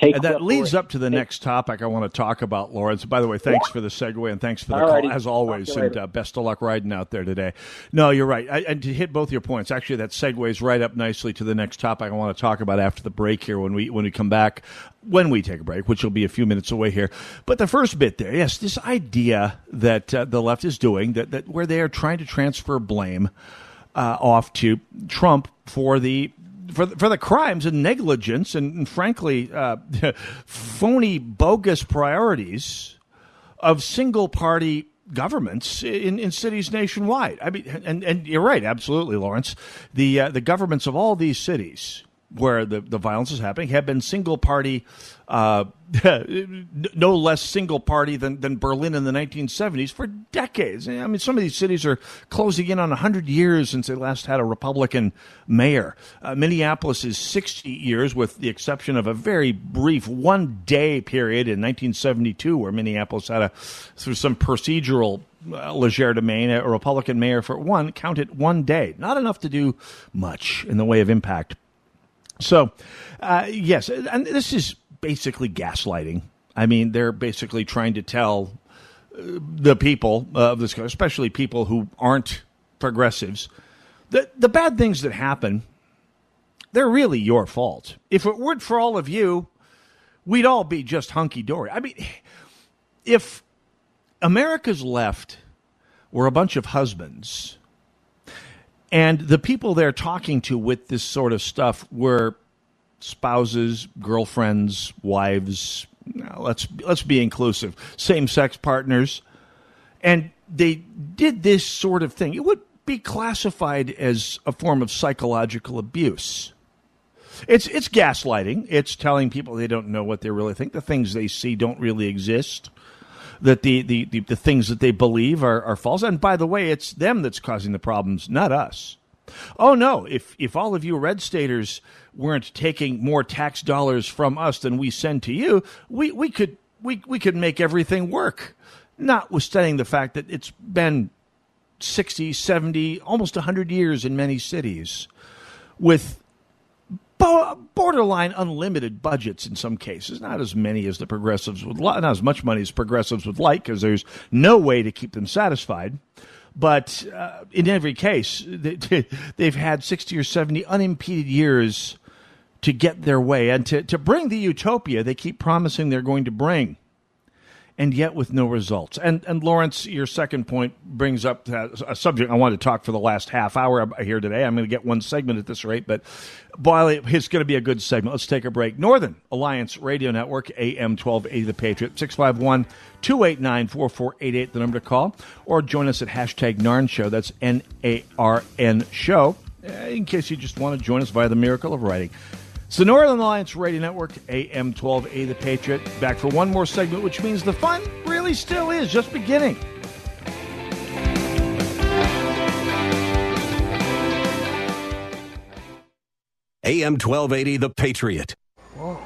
take and that leads up to the next topic I want to talk about, Lawrence. By the way, thanks for the segue and thanks for the All call, as always. Talk to you And uh, best of luck riding out there today. No, you're right. I, and to hit both your points, actually, that segues right up nicely to the next topic I want to talk about after the break here when we when we come back, when we take a break, which will be a few minutes away here. But the first bit there, yes, this idea that uh, the left is doing that that where they are trying to transfer blame uh, off to Trump for the for for the crimes and negligence and, and frankly uh, [LAUGHS] phony bogus priorities of single party governments in, in cities nationwide. I mean, and, and you're right, absolutely, Lawrence. The uh, the governments of all these cities where the, the violence is happening have been single party, uh, [LAUGHS] no less single party than, than Berlin in the 1970s for decades. I mean, some of these cities are closing in on 100 years since they last had a Republican mayor. Uh, Minneapolis is 60 years, with the exception of a very brief one day period in 1972 where Minneapolis had a, through some procedural uh, legerdemain, a Republican mayor for one, count it one day. Not enough to do much in the way of impact. So, uh, yes, and this is basically gaslighting. I mean, they're basically trying to tell uh, the people of this, especially people who aren't progressives, that the bad things that happen, they're really your fault. If it weren't for all of you, we'd all be just hunky dory. I mean, if America's left were a bunch of husbands and the people they're talking to with this sort of stuff were spouses, girlfriends, wives. Let's let's be inclusive. Same sex partners, and they did this sort of thing. It would be classified as a form of psychological abuse. It's it's gaslighting. It's telling people they don't know what they really think. The things they see don't really exist. That the, the, the, the things that they believe are, are false. And by the way, it's them that's causing the problems, not us. Oh no! If if all of you red staters weren't taking more tax dollars from us than we send to you, we, we could we we could make everything work. Notwithstanding the fact that it's been 60, 70, almost 100 years in many cities with bo- borderline unlimited budgets in some cases, not as many as the progressives would like, not as much money as progressives would like, because there's no way to keep them satisfied. But uh, in every case, they, [LAUGHS] they've had 60 or 70 unimpeded years to get their way. And to, to bring the utopia they keep promising they're going to bring and yet with no results. And and Lawrence, your second point brings up a subject I wanted to talk for the last half hour here today. I'm going to get one segment at this rate, but while it's going to be a good segment, let's take a break. Northern Alliance Radio Network, AM 1280 The Patriot, 651 289 4488, the number to call, or join us at hashtag NARN Show. That's N A R N Show, eh, in case you just want to join us via the miracle of writing. It's the Northern Alliance Radio Network, AM 12A The Patriot. Back for one more segment, which means the fun really still is just beginning. AM 1280 The Patriot. Whoa.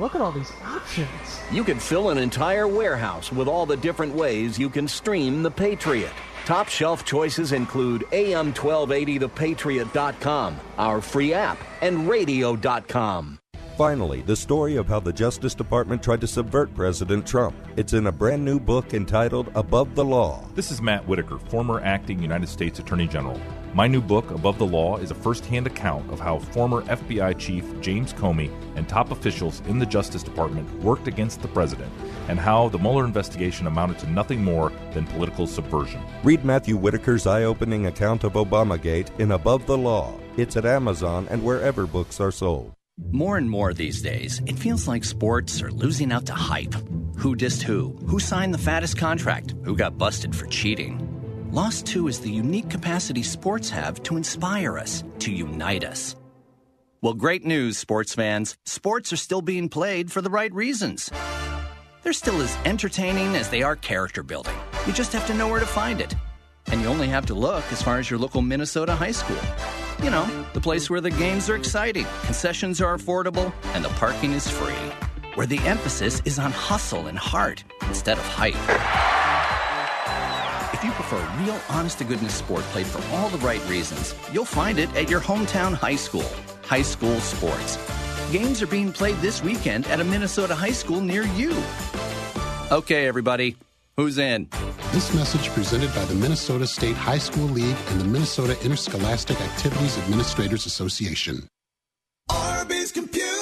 Look at all these options. You could fill an entire warehouse with all the different ways you can stream The Patriot. Top shelf choices include AM1280thepatriot.com, our free app, and radio.com. Finally, the story of how the Justice Department tried to subvert President Trump. It's in a brand new book entitled Above the Law. This is Matt Whitaker, former acting United States Attorney General. My new book, Above the Law, is a first hand account of how former FBI Chief James Comey and top officials in the Justice Department worked against the president, and how the Mueller investigation amounted to nothing more than political subversion. Read Matthew Whitaker's eye opening account of Obamagate in Above the Law. It's at Amazon and wherever books are sold. More and more these days, it feels like sports are losing out to hype. Who dissed who? Who signed the fattest contract? Who got busted for cheating? Lost 2 is the unique capacity sports have to inspire us, to unite us. Well, great news, sports fans. Sports are still being played for the right reasons. They're still as entertaining as they are character building. You just have to know where to find it. And you only have to look as far as your local Minnesota high school. You know, the place where the games are exciting, concessions are affordable, and the parking is free. Where the emphasis is on hustle and heart instead of hype. If you prefer real, honest to goodness sport played for all the right reasons, you'll find it at your hometown high school. High school sports. Games are being played this weekend at a Minnesota high school near you. Okay, everybody, who's in? This message presented by the Minnesota State High School League and the Minnesota Interscholastic Activities Administrators Association. Arby's Computer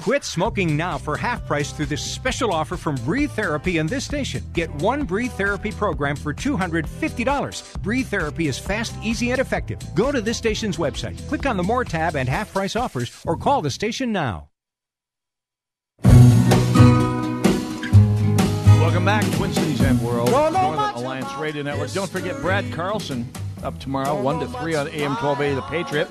Quit smoking now for half price through this special offer from Breathe Therapy and this station. Get one Breathe Therapy program for $250. Breathe Therapy is fast, easy, and effective. Go to this station's website, click on the More tab and half price offers, or call the station now. Welcome back, Twin Cities and World, Northern Alliance Radio Network. Don't forget Brad Carlson up tomorrow, 1 to 3 on AM 1280 The Patriot.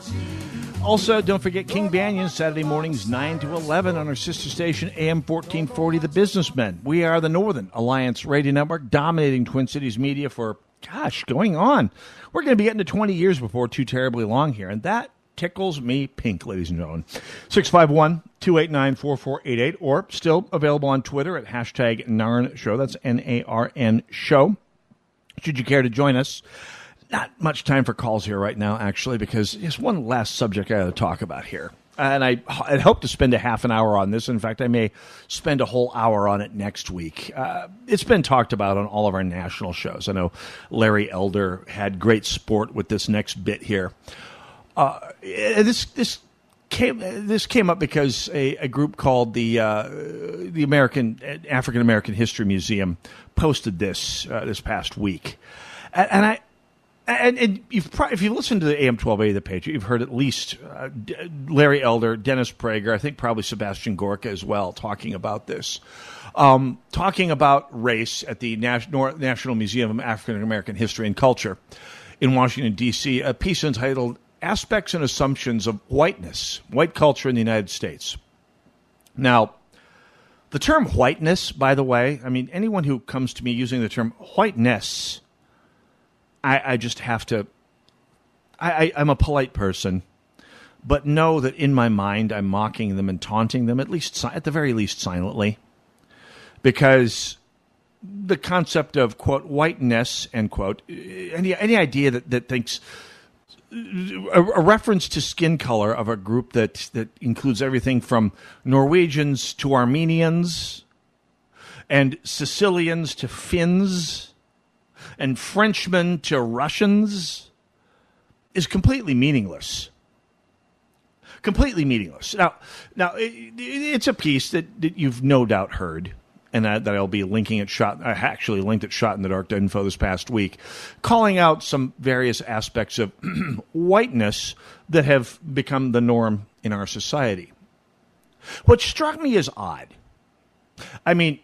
Also, don't forget King Banaian, Saturday mornings, 9 to 11 on our sister station, AM 1440 The Businessmen. We are the Northern Alliance Radio Network, dominating Twin Cities media for, gosh, going on. We're going to be getting to 20 years before too terribly long here, and that tickles me pink, ladies and gentlemen. 651 289 4488, or still available on Twitter at hashtag NARN Show. That's N A R N Show. Should you care to join us? Not much time for calls here right now, actually, because there's one last subject I got to talk about here. And I, I hope to spend a half an hour on this. In fact, I may spend a whole hour on it next week. Uh, it's been talked about on all of our national shows. I know Larry Elder had great sport with this next bit here. Uh, this this came, this came up because a, a group called the uh, the American African American History Museum posted this uh, this past week, and, and I. And, and you've pro- if you listen to the AM twelve A the Patriot, you've heard at least uh, D- Larry Elder, Dennis Prager, I think probably Sebastian Gorka as well, talking about this, um, talking about race at the Nas- National Museum of African American History and Culture in Washington D.C. A piece entitled "Aspects and Assumptions of Whiteness: White Culture in the United States." Now, the term whiteness, by the way, I mean anyone who comes to me using the term whiteness I, I just have to. I, I, I'm a polite person, but know that in my mind I'm mocking them and taunting them at least, at the very least, silently, because the concept of quote whiteness end quote any any idea that that thinks a, a reference to skin color of a group that that includes everything from Norwegians to Armenians and Sicilians to Finns and Frenchmen to Russians is completely meaningless. Completely meaningless. Now, now it, it's a piece that, that you've no doubt heard, and that, that I'll be linking it. shot. I actually linked it shot in the dark info this past week, calling out some various aspects of [CLEARS THROAT] whiteness that have become the norm in our society. What struck me as odd. I mean,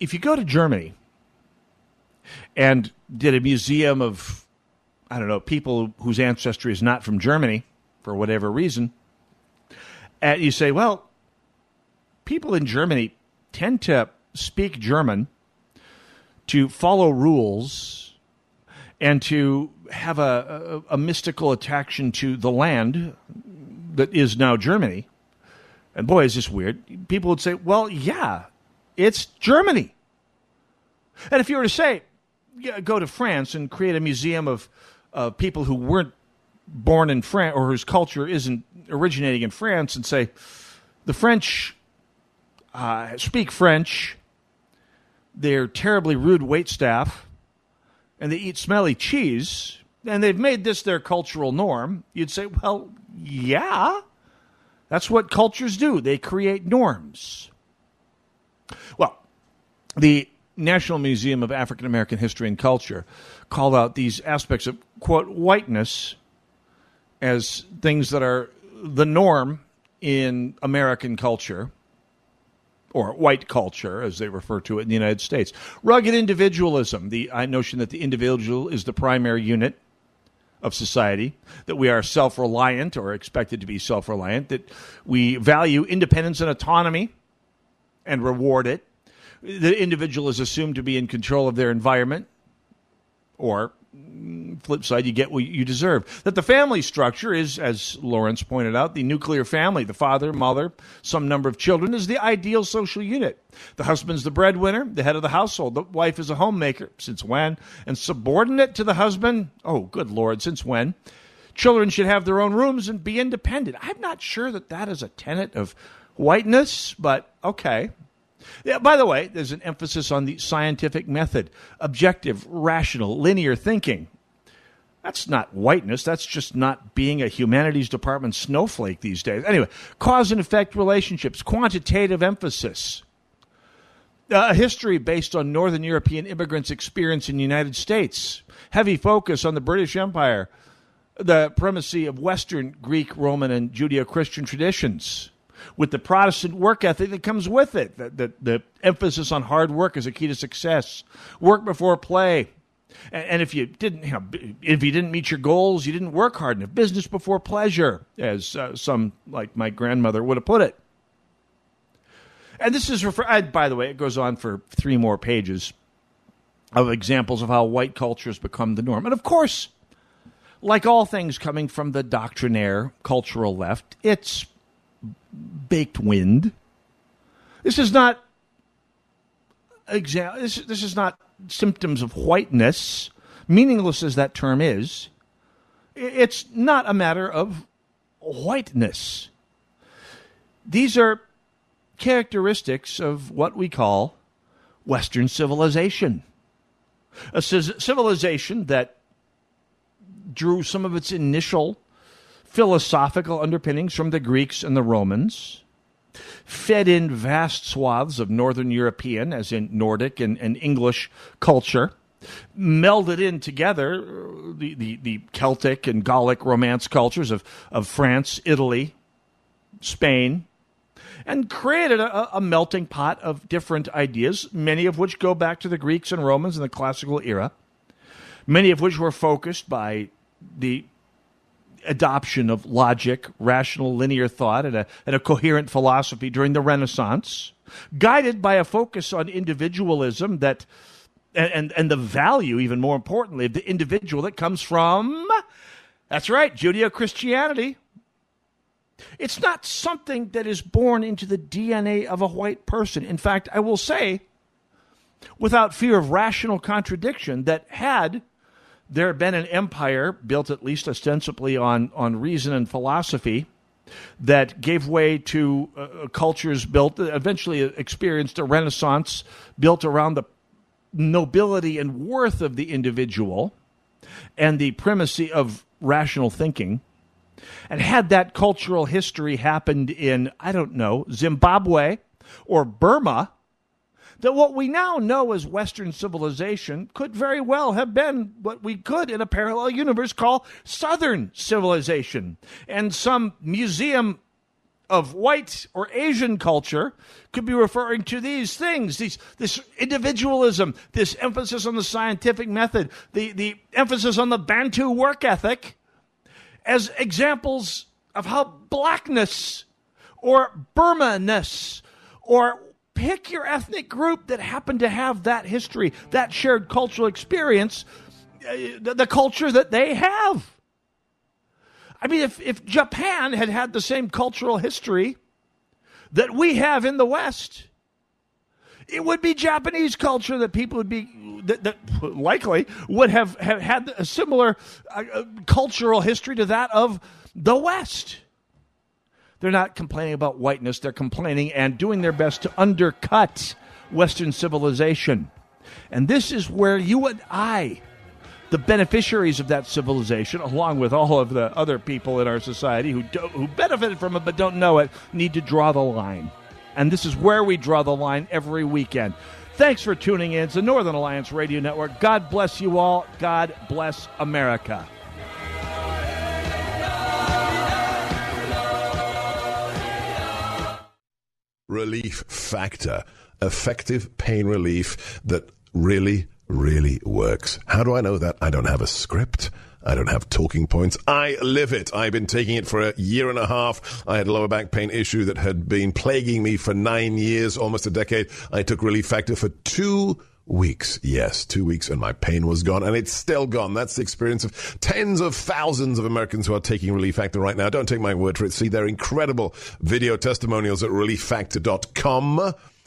if you go to Germany and did a museum of, I don't know, people whose ancestry is not from Germany for whatever reason, and you say, well, people in Germany tend to speak German, to follow rules, and to have a, a, a mystical attraction to the land that is now Germany. And boy, is this weird. People would say, well, yeah, it's Germany. And if you were to say, go to France and create a museum of uh, people who weren't born in France or whose culture isn't originating in France and say, the French uh, speak French, they're terribly rude wait staff, and they eat smelly cheese, and they've made this their cultural norm, you'd say, well, yeah, that's what cultures do. They create norms. Well, the National Museum of African American History and Culture called out these aspects of, quote, whiteness as things that are the norm in American culture, or white culture, as they refer to it in the United States. Rugged individualism, the notion that the individual is the primary unit of society, that we are self reliant or expected to be self reliant, that we value independence and autonomy and reward it. The individual is assumed to be in control of their environment, or mm, flip side, you get what you deserve. That the family structure is, as Lawrence pointed out, the nuclear family, the father, mother, some number of children, is the ideal social unit. The husband's the breadwinner, the head of the household. The wife is a homemaker. Since when? And subordinate to the husband? Oh, good Lord, since when? Children should have their own rooms and be independent. I'm not sure that that is a tenet of whiteness, but okay. Yeah, by the way, there's an emphasis on the scientific method, objective, rational, linear thinking. That's not whiteness. That's just not being a humanities department snowflake these days. Anyway, cause and effect relationships, quantitative emphasis, uh, a history based on Northern European immigrants' experience in the United States, heavy focus on the British Empire, the primacy of Western Greek, Roman, and Judeo Christian traditions with the Protestant work ethic that comes with it. The, the, the, emphasis on hard work is a key to success. Work before play. And, and if you didn't, you know, if you didn't meet your goals, you didn't work hard enough. Business before pleasure, as uh, some like my grandmother would have put it. And this is, refer- I, by the way, it goes on for three more pages of examples of how white culture has become the norm. And of course, like all things coming from the doctrinaire cultural left, it's baked wind. This is not exa- this, this is not symptoms of whiteness, meaningless as that term is. It's not a matter of whiteness. These are characteristics of what we call Western civilization. A civilization that drew some of its initial philosophical underpinnings from the Greeks and the Romans, fed in vast swaths of Northern European, as in Nordic and, and English culture, melded in together uh, the, the, the Celtic and Gallic Romance cultures of, of France, Italy, Spain, and created a, a, melting pot of different ideas, many of which go back to the Greeks and Romans in the classical era, many of which were focused by the adoption of logic, rational linear thought, and a, and a coherent philosophy during the Renaissance, guided by a focus on individualism that and, and, and the value, even more importantly, of the individual that comes from that's right, Judeo Christianity. It's not something that is born into the DNA of a white person. In fact, I will say, without fear of rational contradiction, that had there had been an empire built at least ostensibly on, on reason and philosophy that gave way to uh, uh cultures built, eventually experienced a renaissance built around the nobility and worth of the individual and the primacy of rational thinking. And had that cultural history happened in, I don't know, Zimbabwe or Burma, that what we now know as Western civilization could very well have been what we could in a parallel universe call Southern civilization. And some museum of white or Asian culture could be referring to these things, these, this individualism, this emphasis on the scientific method, the, the emphasis on the Bantu work ethic as examples of how blackness or Burma-ness or pick your ethnic group that happened to have that history, that shared cultural experience, uh, the, culture that they have. I mean, if, if Japan had had the same cultural history that we have in the West, it would be Japanese culture that people would be that, that likely would have, have had a similar uh, uh cultural history to that of the West. They're not complaining about whiteness, they're complaining and doing their best to undercut Western civilization. And this is where you and I, the beneficiaries of that civilization, along with all of the other people in our society who, do, who benefited from it but don't know it, need to draw the line. And this is where we draw the line every weekend. Thanks for tuning in. It's the Northern Alliance Radio Network. God bless you all. God bless America. Relief factor, effective pain relief that really, really works. How do I know that? I don't have a script. I don't have talking points. I live it. I've been taking it for a year and a half. I had a lower back pain issue that had been plaguing me for nine years, almost a decade. I took Relief Factor for two weeks. Yes, two weeks and my pain was gone and it's still gone. That's the experience of tens of thousands of Americans who are taking Relief Factor right now. Don't take my word for it. See their incredible video testimonials at relieffactor.com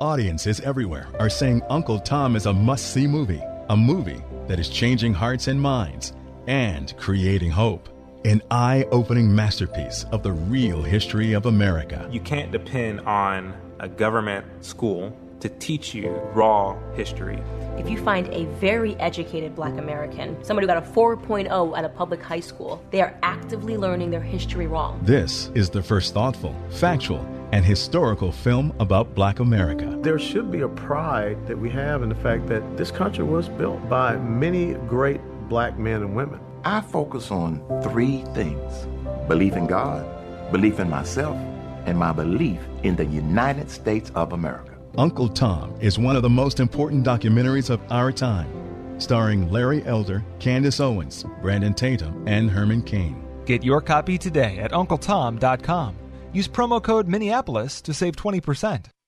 Audiences everywhere are saying Uncle Tom is a must see movie, a movie that is changing hearts and minds and creating hope. An eye opening masterpiece of the real history of America. You can't depend on a government school to teach you raw history. If you find a very educated black American, somebody who got a 4.0 at a public high school, they are actively learning their history wrong. This is the first thoughtful, factual, and historical film about black America. There should be a pride that we have in the fact that this country was built by many great black men and women. I focus on three things belief in God, belief in myself, and my belief in the United States of America. Uncle Tom is one of the most important documentaries of our time, starring Larry Elder, Candace Owens, Brandon Tatum, and Herman Cain. Get your copy today at UncleTom.com. Use promo code Minneapolis to save 20%.